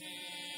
I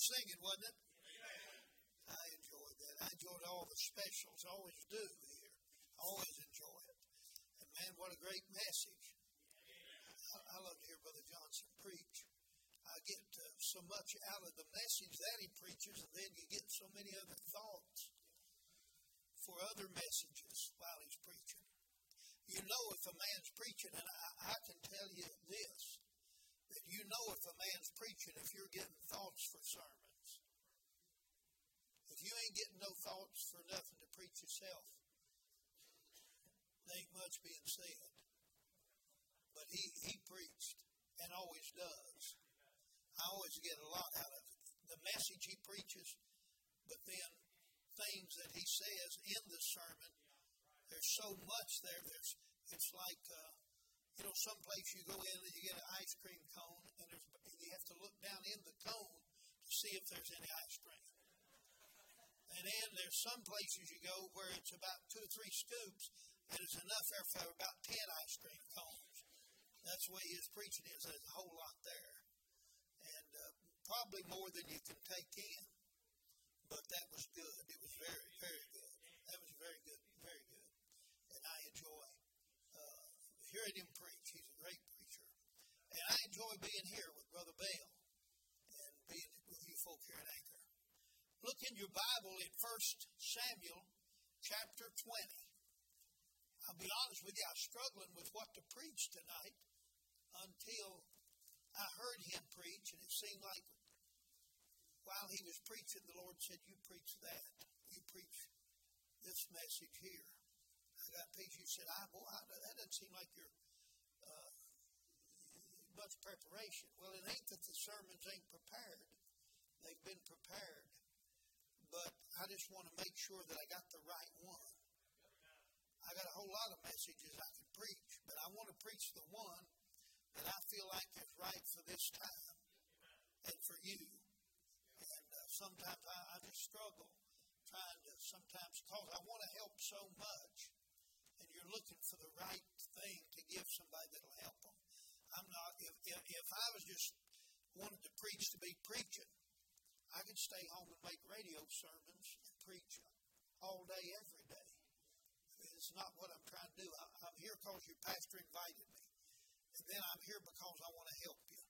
Singing, wasn't it? I enjoyed that. I enjoyed all the specials. I always do here. I always enjoy it. And man, what a great message. I, I love to hear Brother Johnson preach. I get uh, so much out of the message that he preaches, and then you get so many other thoughts for other messages while he's preaching. You know if a man's preaching, and I, I can tell you you know if a man's preaching if you're getting thoughts for sermons. If you ain't getting no thoughts for nothing to preach yourself, there ain't much being said. But he, he preached and always does. I always get a lot out of. The message he preaches, but then things that he says in the sermon, there's so much there. There's it's like uh, you know, someplace you go in and you get an ice cream cone, and there's and you have to look down in the cone to see if there's any ice cream. And then there's some places you go where it's about two or three scoops, and it's enough there for about ten ice cream cones. That's the way his preaching is. There's a whole lot there, and uh, probably more than you can take in. But that was good. It was very, very good. That was very good, and I enjoy uh, hearing him preach. He's a great preacher, and I enjoy being here with Brother Bale and being with you folk here in Anchor. Look in your Bible in 1 Samuel chapter 20. I'll be honest with you, I was struggling with what to preach tonight until I heard him preach, and it seemed like while he was preaching, the Lord said, You preach that. You preach this message here. I got peace. You said, I, boy, I, that doesn't seem like you're uh, much preparation. Well, it ain't that the sermons ain't prepared. They've been prepared. But I just want to make sure that I got the right one. I got a whole lot of messages I can preach, but I want to preach the one that I feel like is right for this time and for you. And uh, sometimes I, I just struggle trying to sometimes cause I want to help so much, you're looking for the right thing to give somebody that'll help them. I'm not. If if, if I was just wanted to preach to be preaching, I could stay home and make radio sermons and preach all day, every day. It's not what I'm trying to do. I, I'm here because your pastor invited me. And then I'm here because I want to help you.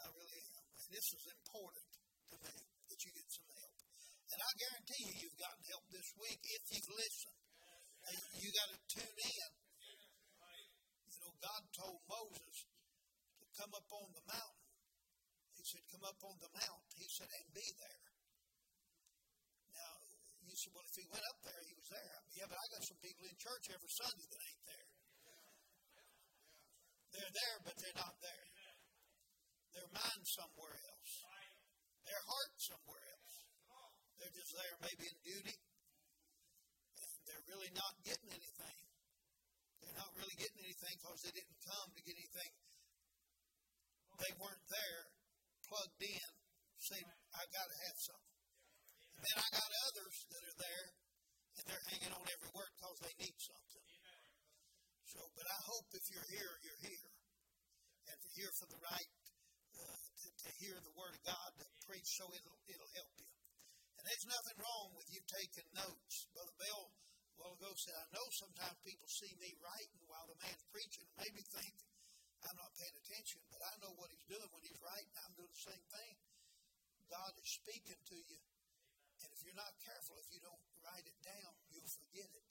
I really am. And this is important to me that you get some help. And I guarantee you, you've gotten help this week if you've listened. You got to tune in. You know, God told Moses to come up on the mountain. He said, Come up on the mount. He said, And be there. Now, you said, Well, if he went up there, he was there. Yeah, but I got some people in church every Sunday that ain't there. They're there, but they're not there. Their mind somewhere else. Their heart somewhere else. They're just there maybe in duty. They're really not getting anything. They're not really getting anything because they didn't come to get anything. They weren't there, plugged in, saying, I got to have something. And then I got others that are there, and they're hanging on every word because they need something. So, but I hope if you're here, you're here. And to hear for the right, uh, to, to hear the Word of God to preach so it'll, it'll help you. And there's nothing wrong with you taking notes. Brother Bell while ago said, I know sometimes people see me writing while the man's preaching and maybe think I'm not paying attention, but I know what he's doing when he's writing. I'm doing the same thing. God is speaking to you. And if you're not careful, if you don't write it down, you'll forget it.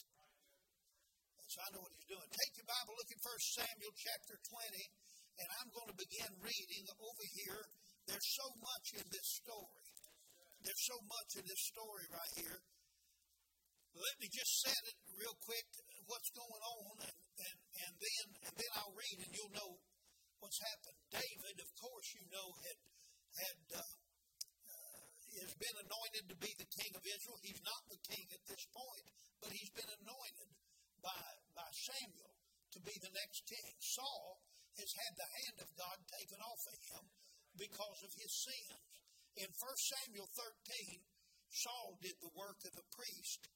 So I know what he's doing. Take your Bible, look at 1 Samuel chapter 20, and I'm going to begin reading over here. There's so much in this story. There's so much in this story right here. Let me just set it real quick what's going on, and, and, and then and then I'll read, and you'll know what's happened. David, of course, you know, had had uh, uh, has been anointed to be the king of Israel. He's not the king at this point, but he's been anointed by, by Samuel to be the next king. Saul has had the hand of God taken off of him because of his sins. In 1 Samuel 13, Saul did the work of a priest,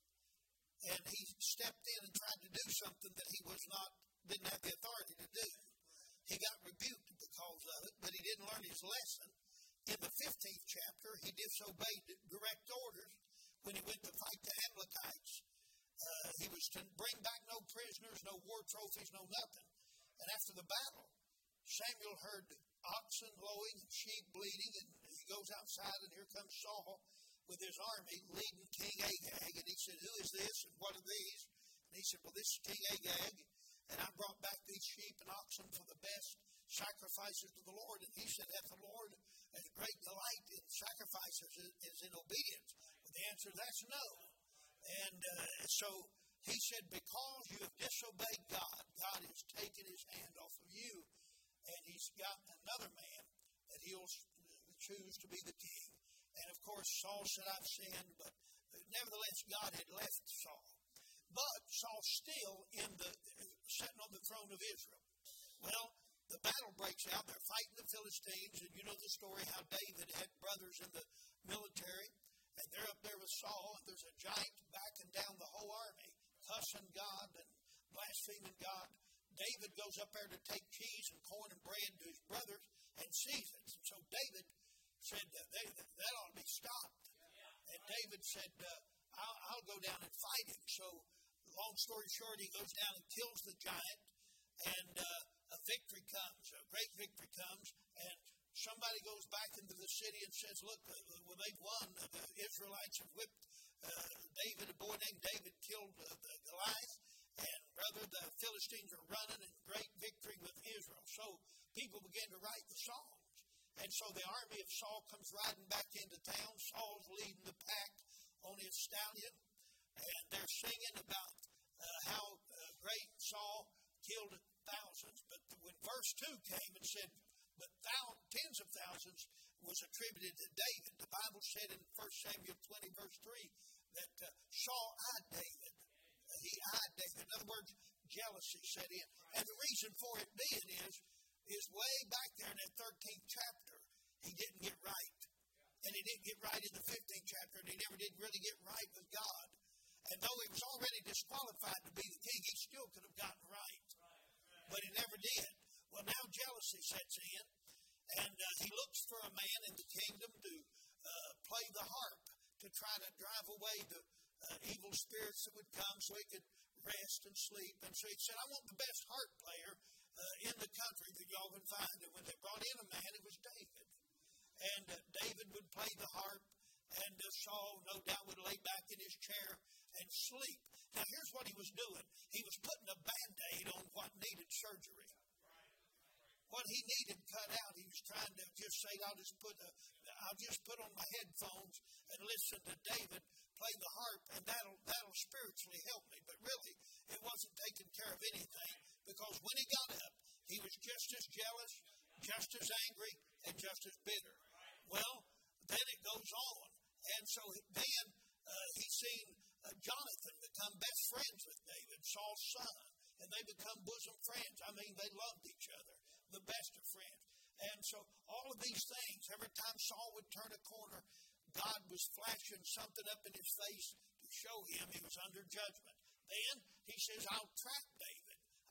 and he stepped in and tried to do something that he was not, didn't have the authority to do. He got rebuked because of it, but he didn't learn his lesson. In the 15th chapter, he disobeyed direct orders when he went to fight the Amalekites. Uh, he was to bring back no prisoners, no war trophies, no nothing. And after the battle, Samuel heard oxen lowing and sheep bleating, and he goes outside, and here comes Saul with his army leading King Agag. And he said, Who is this, and what are these? And he said, Well, this is King Agag, and I brought back these sheep and oxen for the best sacrifices to the Lord. And he said, Hath the Lord as great delight in sacrifices as in obedience? Well, the answer that's no. And uh, so he said, Because you have disobeyed God, God has taken his hand off of you, and he's got another man that he'll choose to be the king. And of course, Saul said, I've sinned, but nevertheless, God had left Saul. But Saul still in the sitting on the throne of Israel. Well, the battle breaks out. They're fighting the Philistines, and you know the story how David had brothers in the military, and they're up there with Saul, and there's a giant backing down the whole army, cussing God and blaspheming God. David goes up there to take cheese and corn and bread to his brothers and sees it. And so David said, that, that ought to be stopped. And David said, uh, I'll, I'll go down and fight him. So, long story short, he goes down and kills the giant, and uh, a victory comes, a great victory comes, and somebody goes back into the city and says, Look, uh, well, they've won. The Israelites have whipped uh, David, a boy named David, killed uh, the Goliath, and brother, the Philistines are running in great victory with Israel. So people begin to write the songs. And so the army of Saul comes riding back into town. Saul's leading the pack on his stallion, and they're singing about uh, how uh, great Saul killed thousands. But when verse 2 came and said, but thou, tens of thousands was attributed to David. The Bible said in 1 Samuel 20, verse 3, that uh, Saul eyed David. He eyed David. In other words, jealousy set in. And the reason for it being is, is way back there in that 13th chapter, he didn't get right. And he didn't get right in the 15th chapter, and he never did really get right with God. And though he was already disqualified to be the king, he still could have gotten right. But he never did. Well, now jealousy sets in, and uh, he looks for a man in the kingdom to uh, play the harp to try to drive away the uh, evil spirits that would come so he could rest and sleep. And so he said, I want the best harp player uh, in the country that y'all can find. And when they brought in a man, it was David. And uh, David would play the harp, and uh, Saul, no doubt, would lay back in his chair and sleep. Now, here's what he was doing he was putting a band aid on what needed surgery. What he needed cut out, he was trying to just say, I'll just put a, I'll just put on my headphones and listen to David play the harp, and that'll that'll spiritually help me. But really, it wasn't taking care of anything because when he got was just as jealous, just as angry, and just as bitter. Well, then it goes on, and so then uh, he's seen uh, Jonathan become best friends with David, Saul's son, and they become bosom friends. I mean, they loved each other, the best of friends. And so all of these things, every time Saul would turn a corner, God was flashing something up in his face to show him he was under judgment. Then he says, I'll trap David.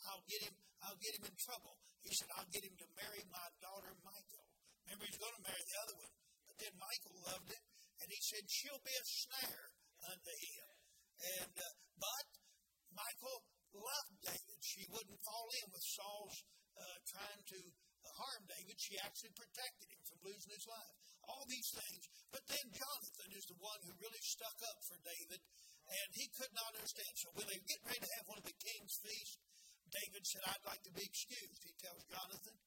I'll get him, I'll get him in trouble. He said, I'll get him to marry my daughter Michal. Remember, he's going to marry the other one. But then Michal loved him, and he said, She'll be a snare unto him. And uh, but Michal loved David. She wouldn't fall in with Saul's uh, trying to harm David. She actually protected him from losing his life. All these things. But then Jonathan is the one who really stuck up for David, and he could not understand. So when they get ready to have one of the king's feasts, David said, I'd like to be excused. He tells Jonathan,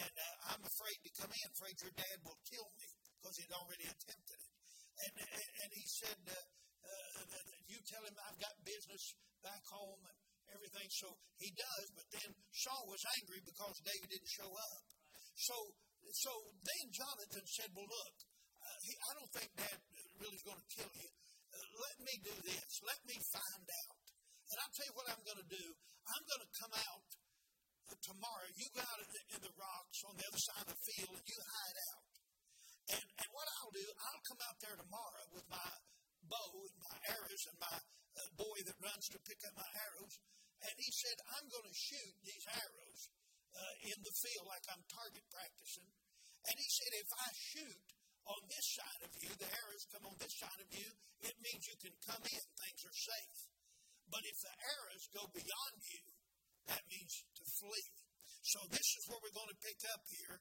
and uh, I'm afraid to come in, afraid your dad will kill me because he'd already attempted it. And, and, and he said, uh, uh, You tell him I've got business back home and everything. So he does, but then Saul was angry because David didn't show up. So, so then Jonathan said, Well, look, uh, he, I don't think Dad really is going to kill you. Uh, let me do this. Let me find out. And I'll tell you what I'm going to do. I'm going to come out tomorrow. You go out in the, in the rocks on the other side of the field and you hide out. And, and what I'll do, I'll come out there tomorrow with my bow and my arrows and my uh, boy that runs to pick up my arrows. And he said, I'm going to shoot these arrows uh, in the field like I'm target practicing. And he said, if I shoot on this side of you, the arrows come on this side of you, it means you can come in, things are safe. But if the arrows go beyond you, that means to flee. So this is where we're going to pick up here.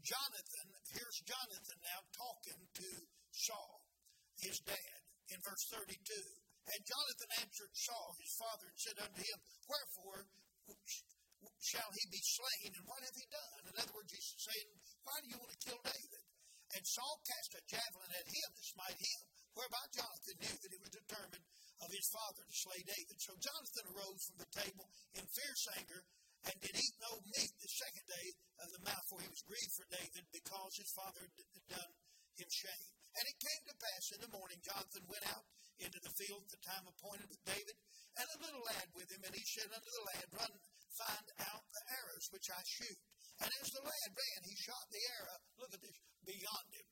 Jonathan, here's Jonathan now talking to Saul, his dad, in verse 32. And Jonathan answered Saul his father and said unto him, Wherefore shall he be slain, and what hath he done? In other words, he's saying, Why do you want to kill David? And Saul cast a javelin at him to smite him, whereby Jonathan knew that it was determined of his father to slay David. So Jonathan arose from the table in fierce anger and did eat no meat the second day of the month, for he was grieved for David because his father had done him shame. And it came to pass in the morning, Jonathan went out into the field at the time appointed with David, and a little lad with him, and he said unto the lad, Run, find out the arrows which I shoot. And as the lad ran, he shot the arrow, look at this, beyond him.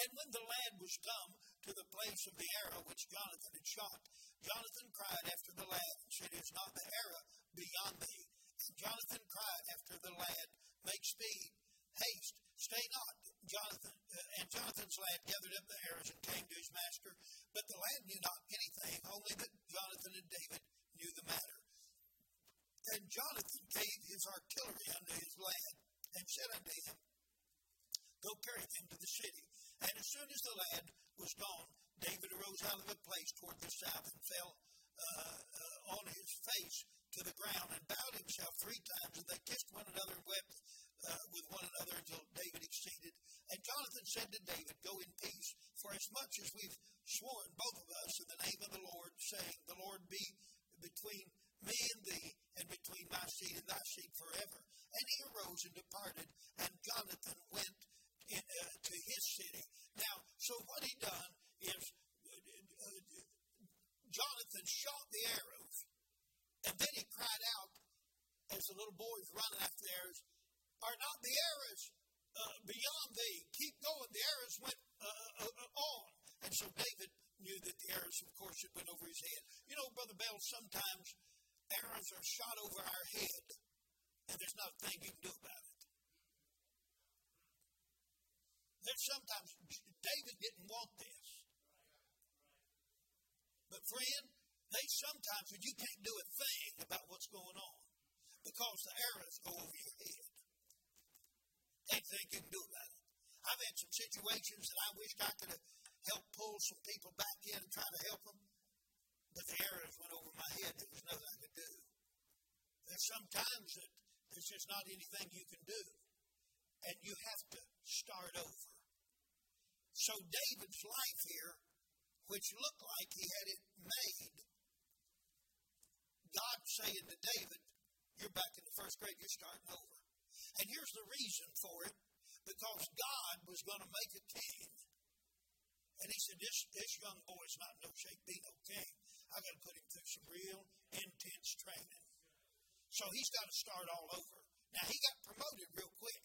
And when the lad was come to the place of the arrow which Jonathan had shot, Jonathan cried after the lad and said, Is not the arrow beyond thee? And Jonathan cried after the lad, Make speed, haste, stay not. Jonathan uh, and Jonathan's lad gathered up the arrows and came to his master, but the lad knew not anything, only that Jonathan and David knew the matter. And Jonathan gave his artillery unto his lad, and said unto him, Go carry him to the city. And as soon as the lad was gone, David arose out of the place toward the south and fell uh, uh, on his face to the ground and bowed himself three times, and they kissed one another and wept uh, with one another until David exceeded. And Jonathan said to David, Go in peace, for as much as we've sworn, both of us, in the name of the Lord, saying, The Lord be between me and thee, and between my seed and thy seed forever. And he arose and departed, and Jonathan went in, uh, to his city. Now, so what he done is uh, uh, Jonathan shot the arrows, and then he cried out as the little boys running after the arrows, Are not the arrows uh, beyond thee? Keep going. The arrows went uh, uh, on. And so David knew that the arrows, of course, had went over his head. You know, Brother Bell, sometimes arrows are shot over our head, and there's not a thing you can do about it. There's sometimes, David didn't want this. But friend, they sometimes, when you can't do a thing about what's going on, because the arrows go over your head. Ain't thing you can do about it. I've had some situations that I wished I could have helped pull some people back in and try to help them, but the arrows went over my head. There was nothing I could do. There's sometimes that there's just not anything you can do, and you have to start over. So David's life here, which looked like he had it made, God saying to David, You're back in the first grade, you're starting over. And here's the reason for it because God was going to make a king. And he said, This, this young boy's not no shape be no king. I got to put him through some real intense training. So he's got to start all over. Now, he got promoted real quick.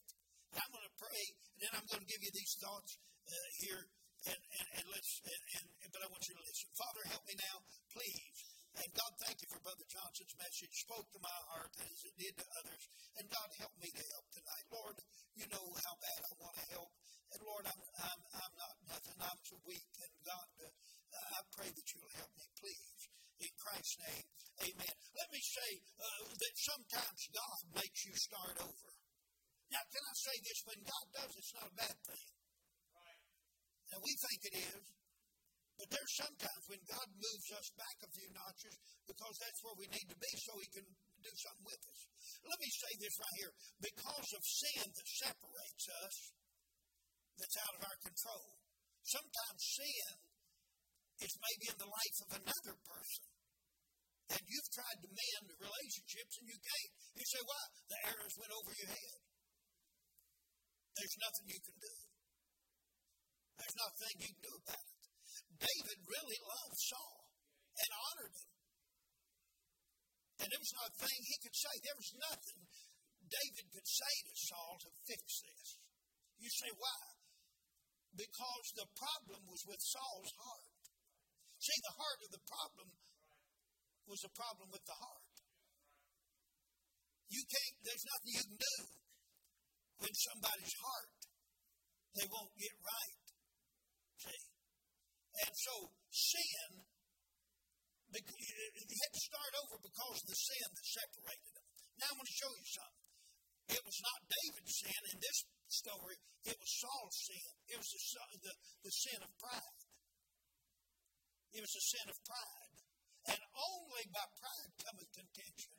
And I'm going to pray, and then I'm going to give you these thoughts uh, here, and, and, and let's, and, and, but I want you to listen. Father, help me now, please. And God, thank you for Brother Johnson's message. Spoke to my heart as it did to others. And God, help me to help tonight. Lord, you know how bad I want to help. And Lord, I'm, I'm, I'm not nothing. I'm so weak. And God, uh, I pray that you'll help me, please. In Christ's name, amen. Let me say uh, that sometimes God makes you start over. Now, can I say this? When God does, it's not a bad thing. We think it is. But there's sometimes when God moves us back a few notches because that's where we need to be so He can do something with us. Let me say this right here. Because of sin that separates us, that's out of our control. Sometimes sin is maybe in the life of another person. And you've tried to mend the relationships and you can't. You say, why? The arrows went over your head. There's nothing you can do. There's nothing you can do about it. David really loved Saul and honored him. And there was not a thing he could say. There was nothing David could say to Saul to fix this. You say, why? Because the problem was with Saul's heart. See, the heart of the problem was a problem with the heart. You can't, there's nothing you can do when somebody's heart, they won't get right. See? And so sin, he had to start over because of the sin that separated them. Now I'm going to show you something. It was not David's sin in this story, it was Saul's sin. It was the, the, the sin of pride. It was a sin of pride. And only by pride cometh contention.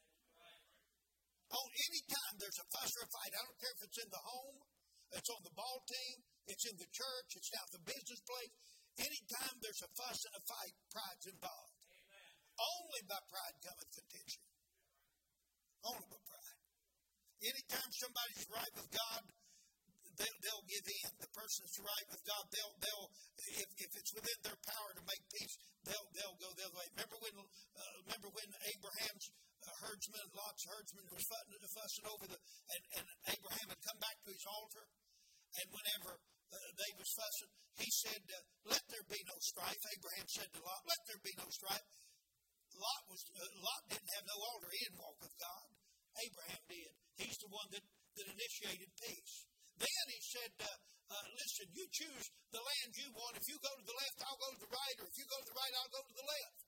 On any time there's a fuss or a fight, I don't care if it's in the home, it's on the ball team, it's in the church, it's at the business place. Anytime there's a fuss and a fight, pride's involved. Only by pride cometh contention. Only by pride. Anytime somebody's right with God, they'll, they'll give in. The person's right with God, they'll, they'll if, if it's within their power to make peace, they'll, they'll go the other way. Remember when, uh, remember when Abraham's uh, herdsman, Lot's herdsman, was fussing, fussing over the, and, and Abraham had come back to his altar, and whenever uh, they was fussing, he said, uh, "Let there be no strife." Abraham said to Lot, "Let there be no strife." Lot was uh, Lot didn't have no altar; he didn't walk with God. Abraham did. He's the one that, that initiated peace. Then he said, uh, uh, listen, you choose the land you want. If you go to the left, I'll go to the right, or if you go to the right, I'll go to the left.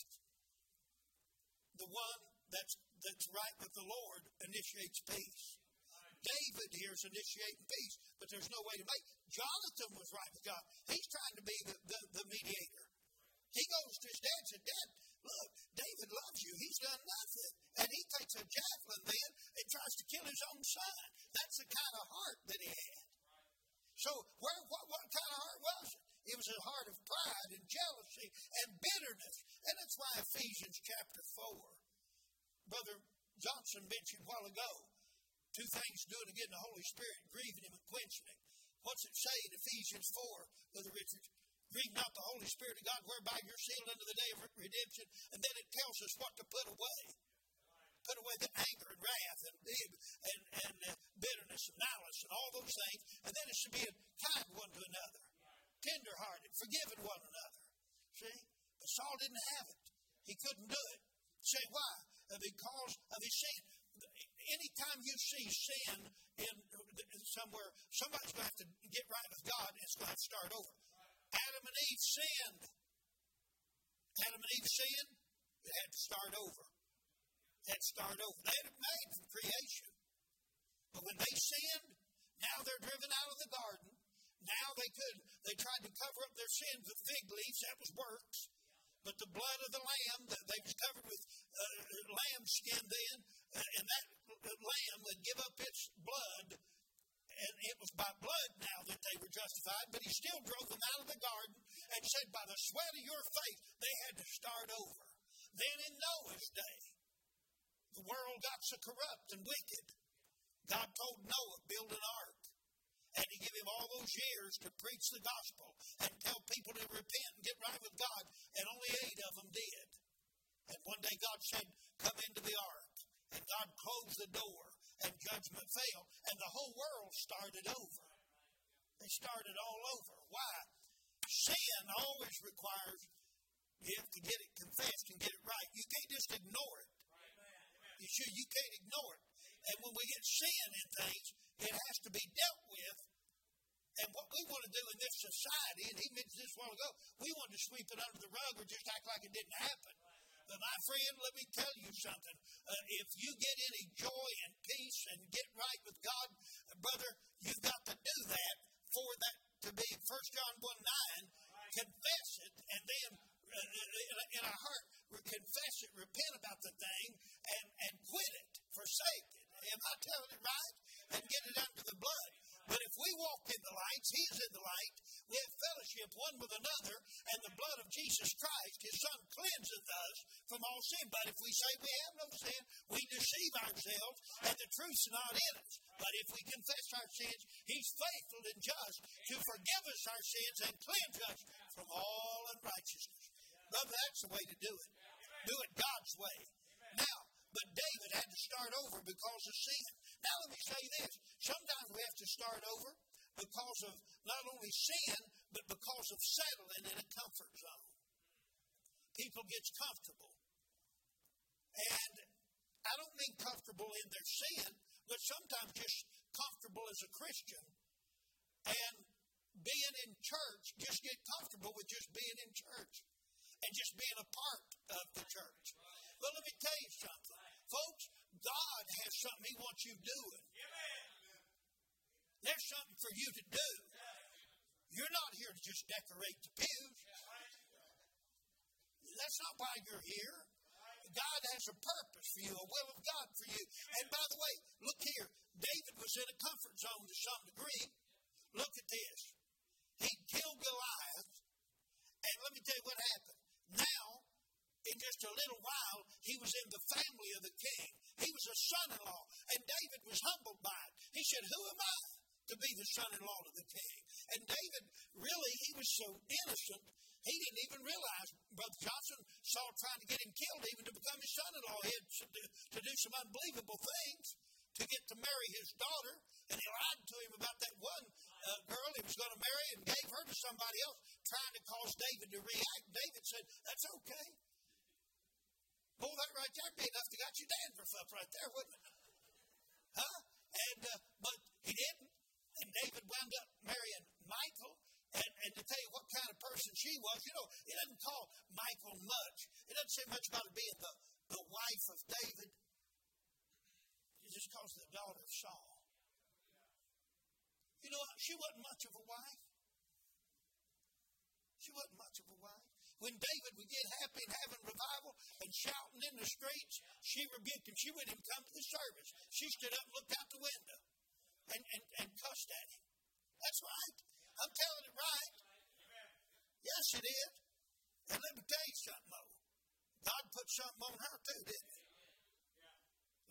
The one that's, that's right with the Lord initiates peace. David here is initiating peace, but there's no way to make. Jonathan was right with God. He's trying to be the, the, the mediator. He goes to his dad and said, Dad, look, David loves you. He's done nothing. And he takes a javelin then and tries to kill his own son. That's the kind of heart that he had. So, where, what, what kind of heart was it? It was a heart of pride and jealousy and bitterness. And that's why Ephesians chapter 4, Brother Johnson mentioned a while ago, two things doing again the Holy Spirit, grieving him and quenching him. What's it say in Ephesians 4, Brother Richard? Grieve not the Holy Spirit of God, whereby you're sealed unto the day of redemption. And then it tells us what to put away. Put away the anger and wrath and, and, and uh, bitterness and malice and all those things. And then it should be a kind one to another, tenderhearted, forgiving one another. See? But Saul didn't have it. He couldn't do it. Say why? Uh, because of his sin. Anytime you see sin in, in somewhere, somebody's going to have to get right with God and it's going to have to start over. Adam and Eve sinned. Adam and Eve sinned, it had to start over. It had to start over. They had made from creation. But when they sinned, now they're driven out of the garden. Now they could. They tried to cover up their sins with fig leaves. That was works. But the blood of the lamb, that they was covered with uh, lamb skin then, uh, and that lamb would give up its blood and it was by blood now that they were justified, but he still drove them out of the garden and said, By the sweat of your faith, they had to start over. Then in Noah's day, the world got so corrupt and wicked. God told Noah, build an ark. And he gave him all those years to preach the gospel and tell people to repent and get right with God. And only eight of them did. And one day God said, Come into the ark. And God closed the door and judgment fell, and the whole world started over. They started all over. Why? Sin always requires you have to get it confessed and get it right. You can't just ignore it. You. You can't ignore it. And when we get sin in things, it has to be dealt with. And what we want to do in this society, and he mentioned this a while ago, we want to sweep it under the rug or just act like it didn't happen. But my friend, let me tell you something. Uh, if you get any joy and peace and get right with God, brother, you've got to do that for that to be 1 John 1 9. Confess it and then uh, in, in our heart, confess it, repent about the thing, and, and quit it, forsake it. Am I telling it right? And get it under the blood. But if we walk in the light, He is in the light, we have fellowship one with another, and the blood of Jesus Christ, His Son, cleanseth us from all sin. But if we say we have no sin, we deceive ourselves, and the truth's not in us. But if we confess our sins, He's faithful and just to forgive us our sins and cleanse us from all unrighteousness. Brother, that's the way to do it. Do it God's way. Now, but David had to start over because of sin. Now, let me say this. Sometimes we have to start over because of not only sin, but because of settling in a comfort zone. People get comfortable. And I don't mean comfortable in their sin, but sometimes just comfortable as a Christian. And being in church, just get comfortable with just being in church and just being a part of the church. Well, let me tell you something. Folks, God has something He wants you doing. There's something for you to do. You're not here to just decorate the pews. That's not why you're here. God has a purpose for you, a will of God for you. And by the way, look here. David was in a comfort zone to some degree. Look at this. He killed Goliath. And let me tell you what happened. Now, in just a little while, he was in the family of the king. He was a son in law. And David was humbled by it. He said, Who am I to be the son in law of the king? And David, really, he was so innocent, he didn't even realize Brother Johnson Saul trying to get him killed, even to become his son in law. He had to do some unbelievable things to get to marry his daughter. And he lied to him about that one uh, girl he was going to marry and gave her to somebody else, trying to cause David to react. David said, That's okay. Right there would be enough to got you dandruff up right there, wouldn't it? Huh? And, uh, but he didn't. And David wound up marrying Michal. And, and to tell you what kind of person she was, you know, it doesn't call Michal much. It doesn't say much about her being the, the wife of David. It just calls the daughter of Saul. You know, she wasn't much of a wife. She wasn't much of a wife. When David would get happy and having revival and shouting in the streets, she rebuked him. She wouldn't even come to the service. She stood up and looked out the window and, and, and cussed at him. That's right. I'm telling it right. Yes, it is. And let me tell you something, though. God put something on her, too, didn't he?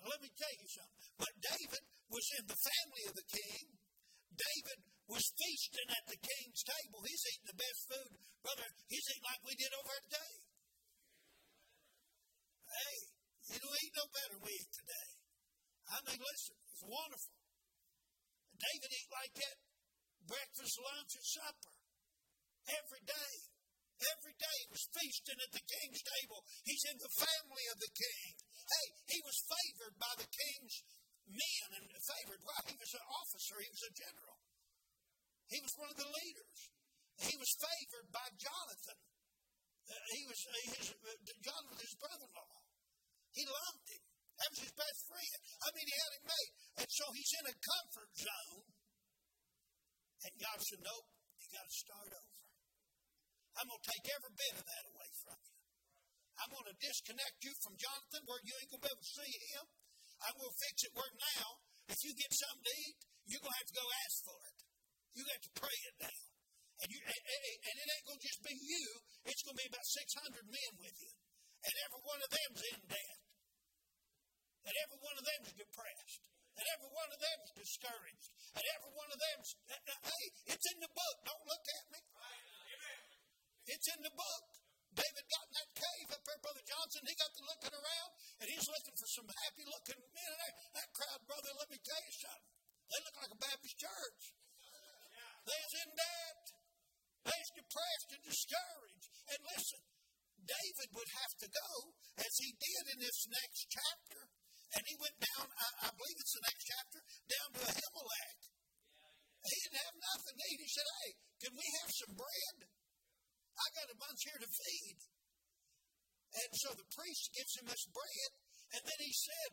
Let me tell you something. But David was in the family of the king. David was feasting at the king's table. He's eating the best food. Brother, he's eating like we did over today. Hey, you don't eat no better we eat today. I mean, listen, it's wonderful. David ate like that breakfast, lunch, and supper every day. Every day he was feasting at the king's table. He's in the family of the king. Hey, he was favored by the king's men and favored. Well, he was an officer, he was a general. He was one of the leaders. He was favored by Jonathan. Uh, he was uh, his, uh, Jonathan, his brother-in-law. He loved him. That was his best friend. I mean, he had him made. And so he's in a comfort zone. And God said, nope, you got to start over. I'm going to take every bit of that away from you. I'm going to disconnect you from Jonathan where you ain't going to be able to see him. I'm going to fix it where now, if you get something to eat, you're going to have to go ask for it. You got to pray it down. And, you, and, and it ain't going to just be you, it's going to be about 600 men with you. And every one of them's in debt. And every one of them's depressed. And every one of them's discouraged. And every one of them's, hey, it's in the book. Don't look at me. It's in the book. David got in that cave up there, Brother Johnson. He got to looking around, and he's looking for some happy looking men. That, that crowd, brother, let me tell you something. They look like a Baptist church. They's in debt. They's depressed and discouraged. And listen, David would have to go, as he did in this next chapter, and he went down, I, I believe it's the next chapter, down to Ahimelech. He didn't have nothing to eat. He said, Hey, can we have some bread? I got a bunch here to feed. And so the priest gives him this bread, and then he said,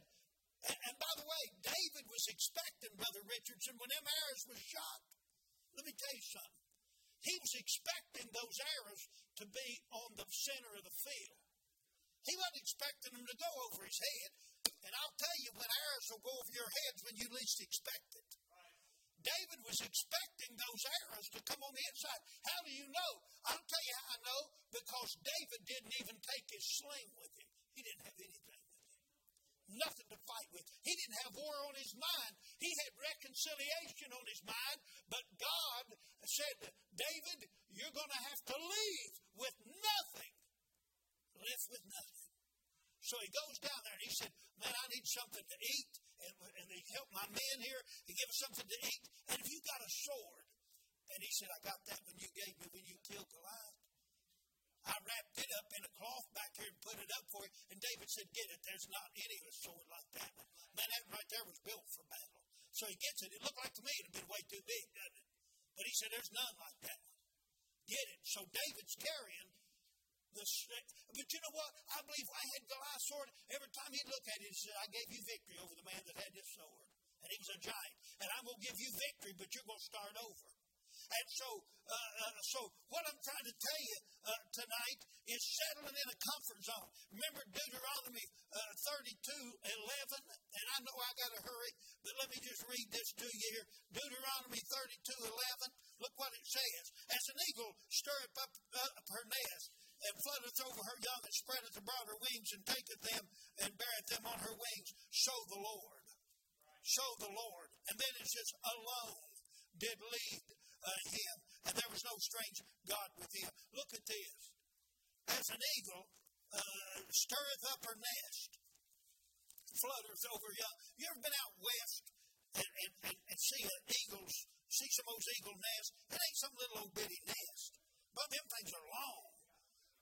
and, by the way, David was expecting Brother Richardson when them arrows was shot. Let me tell you something. He was expecting those arrows to be on the center of the field. He wasn't expecting them to go over his head. And I'll tell you, when arrows will go over your heads when you least expect it. David was expecting those arrows to come on the inside. How do you know? I'll tell you how I know. Because David didn't even take his sling with him. He didn't have him. Nothing to fight with. He didn't have war on his mind. He had reconciliation on his mind. But God said, David, you're going to have to leave with nothing. Live with nothing. So he goes down there and he said, Man, I need something to eat. And, and he helped my men here. He gave us something to eat. And if you got a sword, and he said, I got that when you gave me when you killed Goliath. I wrapped it up in a cloth back here and put it up for you. And David said, Get it. There's not any of a sword like that. Man, that right there was built for battle. So he gets it. It looked like to me it had been way too big, doesn't it? But he said, There's none like that. Get it. So David's carrying the snake. But you know what? I believe I had Goliath's sword. Every time he'd look at it, he said, I gave you victory over the man that had this sword. And he was a giant. And I'm going to give you victory, but you're going to start over. And so, uh, uh, so what I'm trying to tell you uh, tonight is settling in a comfort zone. Remember Deuteronomy uh, 32 11? And I know I got to hurry, but let me just read this to you here. Deuteronomy 32 11. Look what it says. As an eagle stirreth up, up her nest, and flutteth over her young, and spreadeth abroad her wings, and taketh them, and beareth them on her wings, so the Lord. So the Lord. And then it says, alone did lead uh, him, and there was no strange God with him. Look at this. As an eagle uh, stirreth up her nest, flutters over young. You ever been out west and, and, and, and see an eagles, see some of those eagle nests? It ain't some little old bitty nest. But them things are long.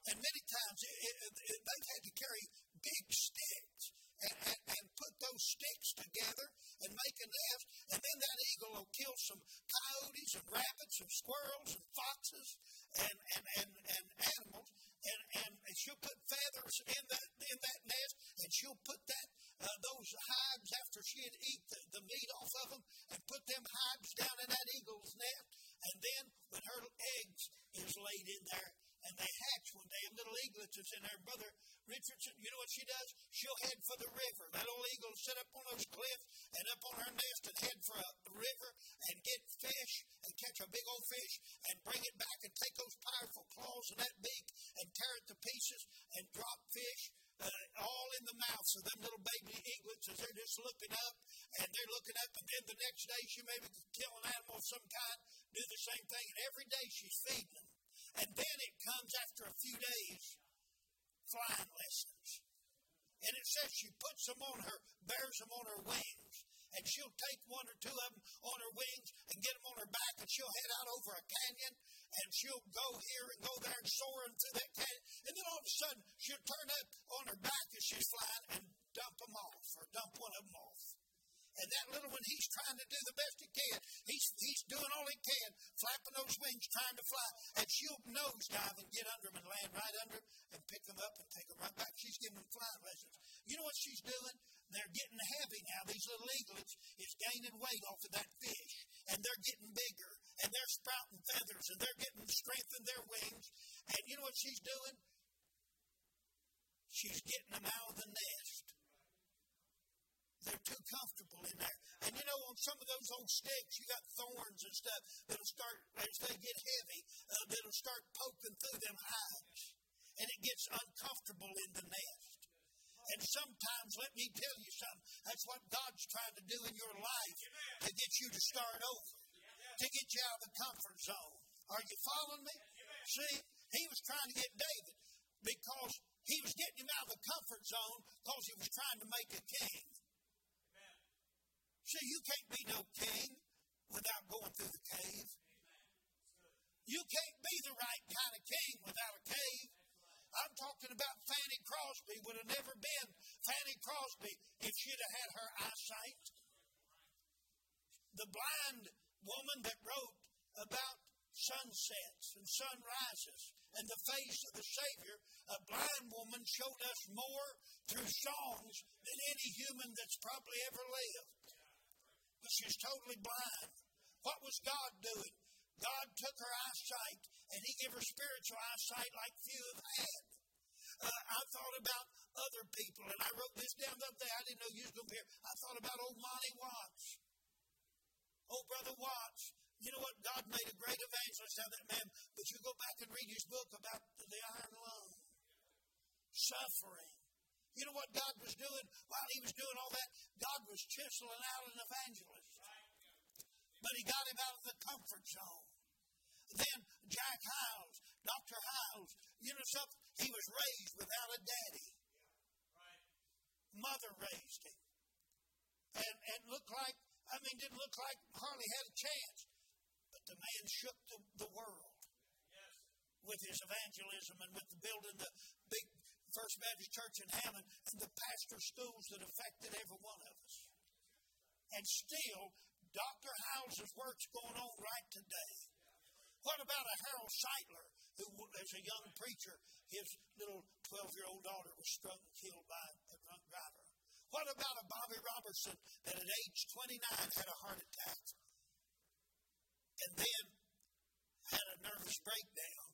And many times it, it, it, they've had to carry big sticks and, and, and, put those sticks together and make a nest. And then that eagle will kill some coyotes and rabbits and squirrels and foxes and, and, and, and animals. And, and she'll put feathers in that in that nest, and she'll put that uh, those hides after she'd eat the, the meat off of them, and put them hides down in that eagle's nest. And then when her eggs is laid in there, and they hatch one day, and little eaglets is in there. Brother Richardson, you know what she does? She'll head for the river. That old eagle will sit up on those cliffs and up on her nest and head for a river and get fish and catch a big old fish and bring it back and take those powerful claws and that beak and tear it to pieces and drop fish uh, all in the mouths of them little baby eaglets as they're just looking up and they're looking up and then the next day she maybe kill an animal of some kind, do the same thing, and every day she's feeding them. And then it comes after a few days, flying lessons. And it says she puts them on her, bears them on her wings. And she'll take one or two of them on her wings and get them on her back, and she'll head out over a canyon, and she'll go here and go there and soaring through that canyon. And then all of a sudden, she'll turn up on her back as she's flying and dump them off, or dump one of them off. And that little one, he's trying to do the best he can. He's, he's doing all he can, flapping those wings, trying to fly. And she'll nose dive and get under them and land right under them and pick them up and take them right back. She's giving them flying lessons. You know what she's doing? They're getting heavy now. These little eaglets is gaining weight off of that fish. And they're getting bigger. And they're sprouting feathers. And they're getting strength in their wings. And you know what she's doing? She's getting them out of the nest. They're too comfortable in there. And you know, on some of those old sticks, you got thorns and stuff that'll start, as they get heavy, uh, that'll start poking through them hides. And it gets uncomfortable in the nest. And sometimes, let me tell you something, that's what God's trying to do in your life to get you to start over, to get you out of the comfort zone. Are you following me? See, he was trying to get David because he was getting him out of the comfort zone because he was trying to make a king. See, you can't be no king without going through the cave. You can't be the right kind of king without a cave. I'm talking about Fanny Crosby would have never been Fanny Crosby if she'd have had her eyesight. The blind woman that wrote about sunsets and sunrises and the face of the Savior, a blind woman showed us more through songs than any human that's probably ever lived but she's totally blind. What was God doing? God took her eyesight and He gave her spiritual eyesight like few have had. Uh, I thought about other people, and I wrote this down the other day. I didn't know you was going to be here. I thought about old Monty Watts. Old Brother Watts. You know what? God made a great evangelist out of that man, but you go back and read his book about the iron lung, suffering, you know what God was doing while he was doing all that? God was chiseling out an evangelist. But he got him out of the comfort zone. Then Jack Hyles, Dr. Hyles, you know something? He was raised without a daddy. Mother raised him. And, and looked like, I mean, didn't look like hardly had a chance. But the man shook the, the world with his evangelism and with the building the big First Baptist Church in Hammond and the pastor schools that affected every one of us. And still, Dr. Hyles's work's going on right today. What about a Harold Sightler, who, as a young preacher, his little 12 year old daughter was struck and killed by a drunk driver? What about a Bobby Roberson that at age 29 had a heart attack? And then had a nervous breakdown,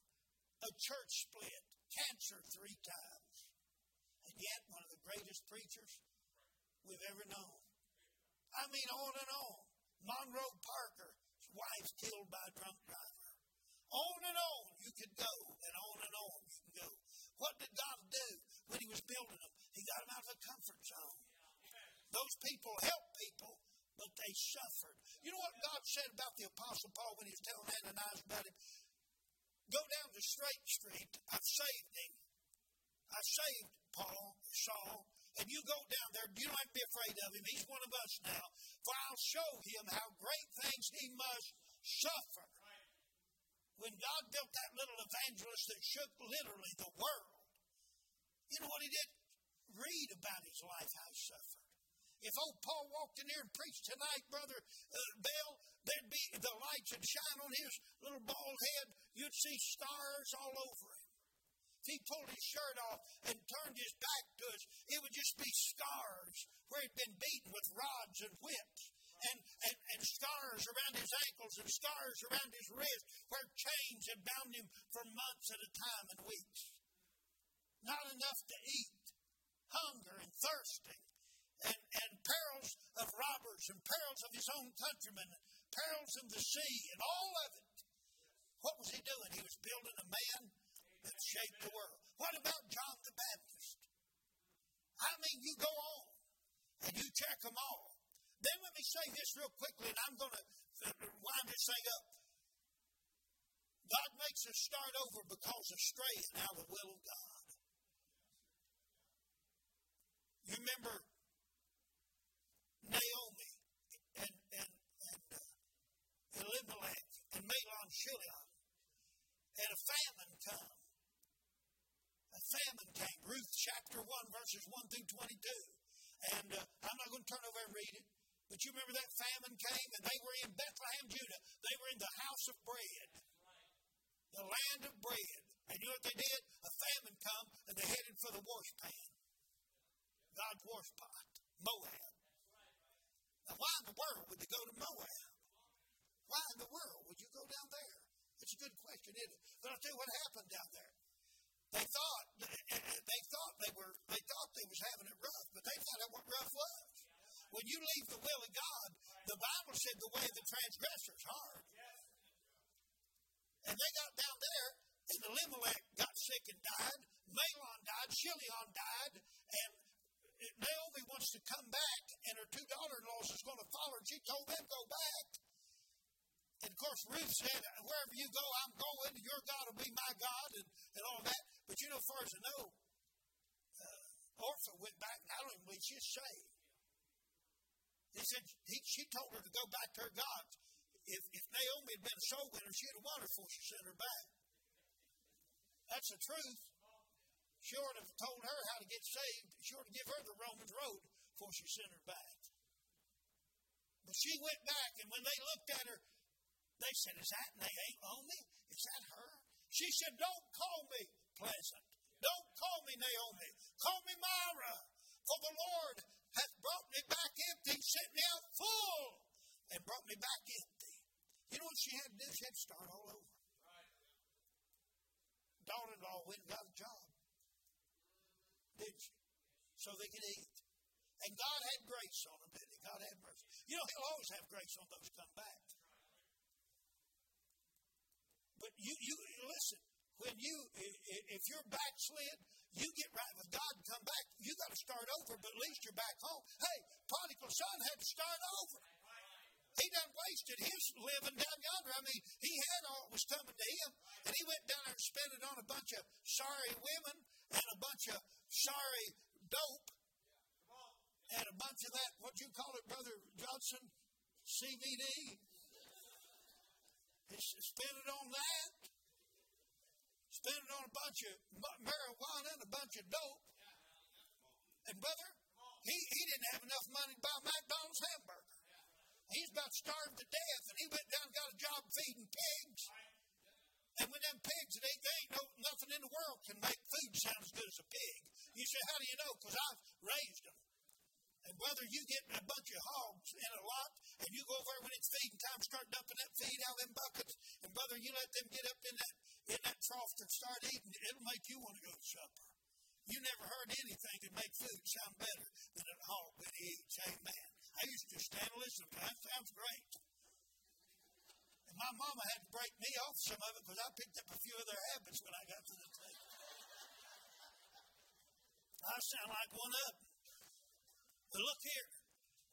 a church split, cancer three times, yet one of the greatest preachers we've ever known. I mean, on and on. Monroe Parker, his wife's killed by a drunk driver. On and on you could go, and on and on you can go. What did God do when He was building them? He got them out of the comfort zone. Those people helped people, but they suffered. You know what God said about the Apostle Paul when he was telling Ananias about him? Go down to Straight Street. I've saved him. I've saved Paul, Saul, and you go down there. You don't have to be afraid of him. He's one of us now. For I'll show him how great things he must suffer. When God built that little evangelist that shook literally the world, you know what he did? Read about his life, how he suffered. If old Paul walked in here and preached tonight, Brother uh, Bill, there'd be the lights would shine on his little bald head. You'd see stars all over him. He pulled his shirt off and turned his back to us, it would just be scars where he'd been beaten with rods and whips. And, and, and scars around his ankles and scars around his wrists where chains had bound him for months at a time and weeks. Not enough to eat, hunger and thirsting, and, and perils of robbers and perils of his own countrymen, perils in the sea, and all of it. What was he doing? He was building a man that shaped the world. What about John the Baptist? I mean, you go on and you check them all. Then let me say this real quickly, and I'm going to wind this thing up. God makes us start over because of straying out of the will of God. You remember Naomi and, and, and uh, Elimelech and Mahlon Chilion, and a famine come. Famine came. Ruth chapter 1, verses 1 through 22. And uh, I'm not going to turn over and read it. But you remember that famine came, and they were in Bethlehem, Judah. They were in the house of bread, the land of bread. And you know what they did? A famine come, and they headed for the wash pan, God's wash pot, Moab. Now, why in the world would they go to Moab? Why in the world would you go down there? It's a good question, isn't it? But I'll tell you what happened down there. They thought they thought they were they thought they was having it rough, but they found out what rough was. When you leave the will of God, the Bible said the way of the transgressor is hard. And they got down there, and Elimelech got sick and died. Mahlon died. Chilion died. And Naomi wants to come back, and her two daughter-in-laws is going to follow her. She told them go back. And of course, Ruth said, Wherever you go, I'm going. Your God will be my God, and, and all that. But you know, as far as I know, uh, Orpha went back, and I don't even believe she's saved. He said he, she told her to go back to her God. If, if Naomi had been a soul winner, she'd have won her before she sent her back. That's the truth. She ought to have told her how to get saved. She ought to give her the Romans road before she sent her back. But she went back, and when they looked at her, they said, Is that Naomi? Is that her? She said, Don't call me pleasant. Don't call me Naomi. Call me Myra. For the Lord hath brought me back empty, sent me out full, and brought me back empty. You know what she had to do? She had to start all over. Daughter-in-law went and got a job. Didn't she? So they could eat. And God had grace on them, didn't he? God had mercy. You know, He'll always have grace on those who come back. But you, you listen, when you, if you're backslid, you get right with God and come back, you got to start over, but at least you're back home. Hey, prodigal son had to start over. He done wasted his living down yonder. I mean, he had all that was coming to him, and he went down there and spent it on a bunch of sorry women and a bunch of sorry dope and a bunch of that, what you call it, Brother Johnson? CBD. He spent it on that. Spent it on a bunch of marijuana and a bunch of dope. And brother, he, he didn't have enough money to buy McDonald's hamburger. He's about starved to death, and he went down and got a job feeding pigs. And when them pigs, they, they ain't no, nothing in the world can make food sound as good as a pig. You say, how do you know? Because I've raised them. And brother, you get a bunch of hogs in a lot, and you go over there when it's feeding time, start dumping that feed out of them buckets, and brother, you let them get up in that in that trough and start eating, it'll make you want to go to supper. You never heard anything that make food sound better than a hog when he eats. Amen. I used to stand and listen to that. Sounds great. And my mama had to break me off some of it because I picked up a few of their habits when I got to the table. I sound like one of them. But look here.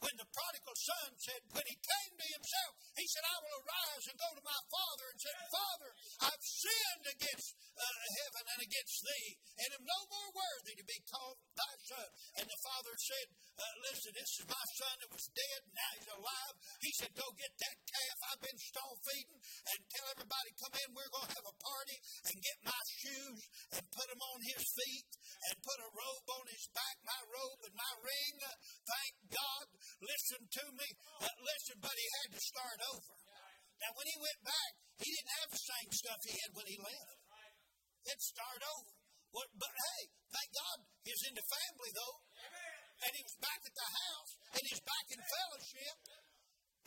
When the prodigal son said, when he came to himself, he said, I will arise and go to my father and said, Father, I've sinned against uh, heaven and against thee, and am no more worthy to be called thy son. And the father said, uh, Listen, this is my son that was dead, now he's alive. He said, Go get that calf I've been stall feeding and tell everybody, come in, we're going to have a party and get my shoes and put them on his feet and put a robe on his back, my robe and my ring. Thank God. Listen to me. Uh, listen, but he had to start over. Now, when he went back, he didn't have the same stuff he had when he left. He'd start over. What, but hey, thank God he's in the family, though. And he was back at the house, and he's back in fellowship,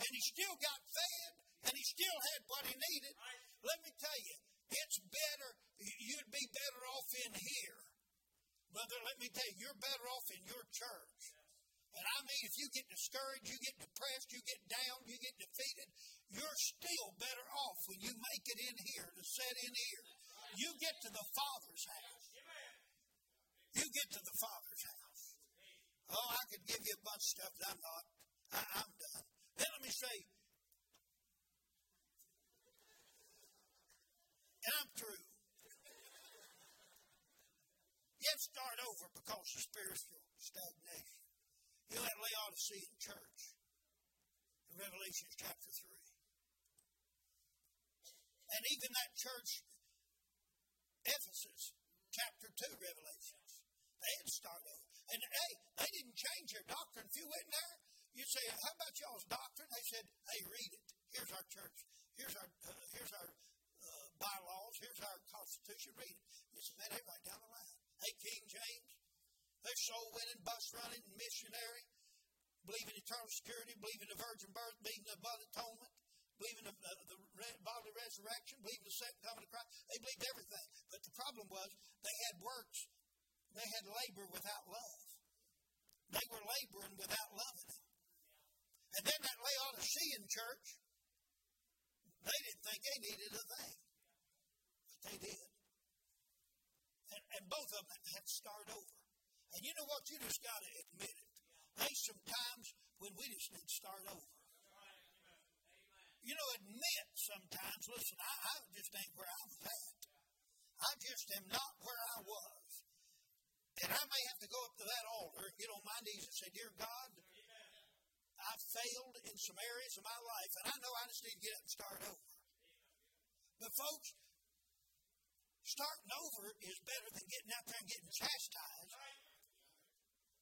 and he still got fed, and he still had what he needed. Let me tell you, it's better, you'd be better off in here. Brother, let me tell you, you're better off in your church. And I mean, if you get discouraged, you get depressed, you get down, you get defeated, you're still better off when you make it in here to set in here. You get to the Father's house. You get to the Father's house. Oh, I could give you a bunch of stuff, but I'm not. I, I'm done. Then let me say, and I'm through. Yet start over because of spiritual stagnation. You know that Laodicean church in Revelation chapter 3. And even that church, Ephesus, chapter 2, Revelations, they had started. And hey, they didn't change their doctrine. If you went there, you'd say, "How about y'all's doctrine?" They said, "Hey, read it. Here's our church. Here's our uh, here's our uh, bylaws. Here's our constitution. Read it." You said, "Man, they right down the line." Hey, King James, they're soul winning, bus running, missionary, believe in eternal security, believe in the virgin birth, believe in the blood atonement, believe in the, uh, the re- bodily resurrection, believe in the second coming of Christ. They believed everything. But the problem was they had works. They had labor without love. They were laboring without loving And then that Laodicean church, they didn't think they needed a thing. But they did. And, and both of them had to start over. And you know what? You just got to admit it. There's some times when we just need to start over. You know, admit sometimes, listen, I, I just ain't where I was at. I just am not where I was. And I may have to go up to that altar and get on my knees and say, Dear God, I failed in some areas of my life, and I know I just need to get up and start over. But, folks, starting over is better than getting out there and getting chastised.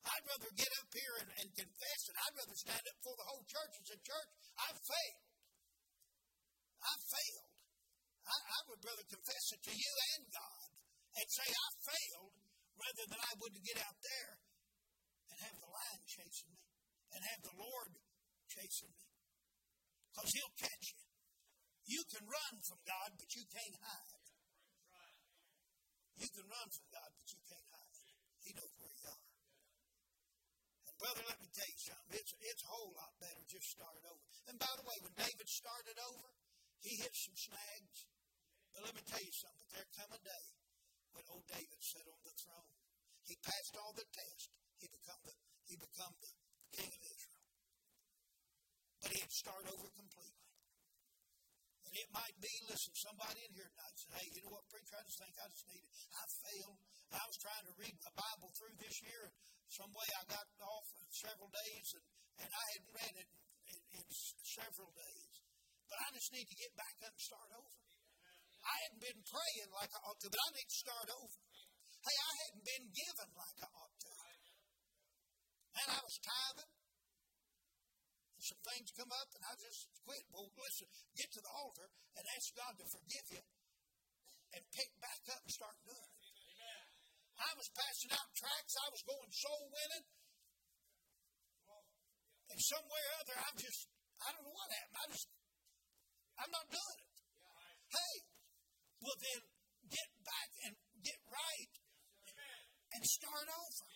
I'd rather get up here and, and confess it. I'd rather stand up before the whole church and say, Church, I failed. I failed. I, I would rather confess it to you and God and say, I failed, rather than I would to get out there and have the lion chasing me and have the Lord chasing me. Because He'll catch you. You can run from God, but you can't hide. You can run from God, but you can't hide. He knows where you are. And brother, let me tell you something. It's, it's a whole lot better just start over. And by the way, when David started over, he hit some snags. But let me tell you something. There come a day when old David sat on the throne. He passed all the tests. He become the he become the king of Israel. But he had to start over completely. And it might be, listen, somebody in here tonight said, hey, you know what, preacher, I just think I just need it. I failed. I was trying to read my Bible through this year, and some way I got off several days, and, and I hadn't read it in, in, in several days. But I just need to get back up and start over. I hadn't been praying like I ought to, but I need to start over. Hey, I hadn't been given like I ought to. And I was tithing. And some things come up, and I just quit. Well, listen, get to the altar and ask God to forgive you and pick back up and start doing it. I was passing out tracts. I was going soul winning. and somewhere or other I've just, I don't know what happened. I just, I'm not doing it. Hey, well then get back and get right and start over.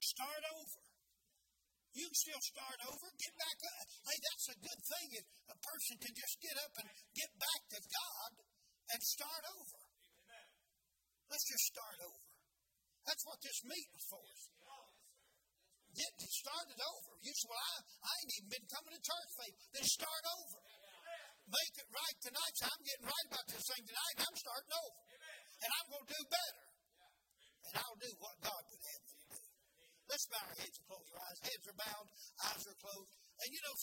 Start over. You can still start over, get back up. Hey, that's a good thing if a person can just get up and get back to God and start over. Let's just start over. That's what this meeting's for. Get started over. You say, well, I, I ain't even been coming to church faith. Then start over. Make it right tonight. So I'm getting right about this thing tonight. I'm starting over. And I'm going to do better. And I'll do what God would have me do. Let's bow our heads and close our eyes. Heads are bowed, eyes are closed. And you know,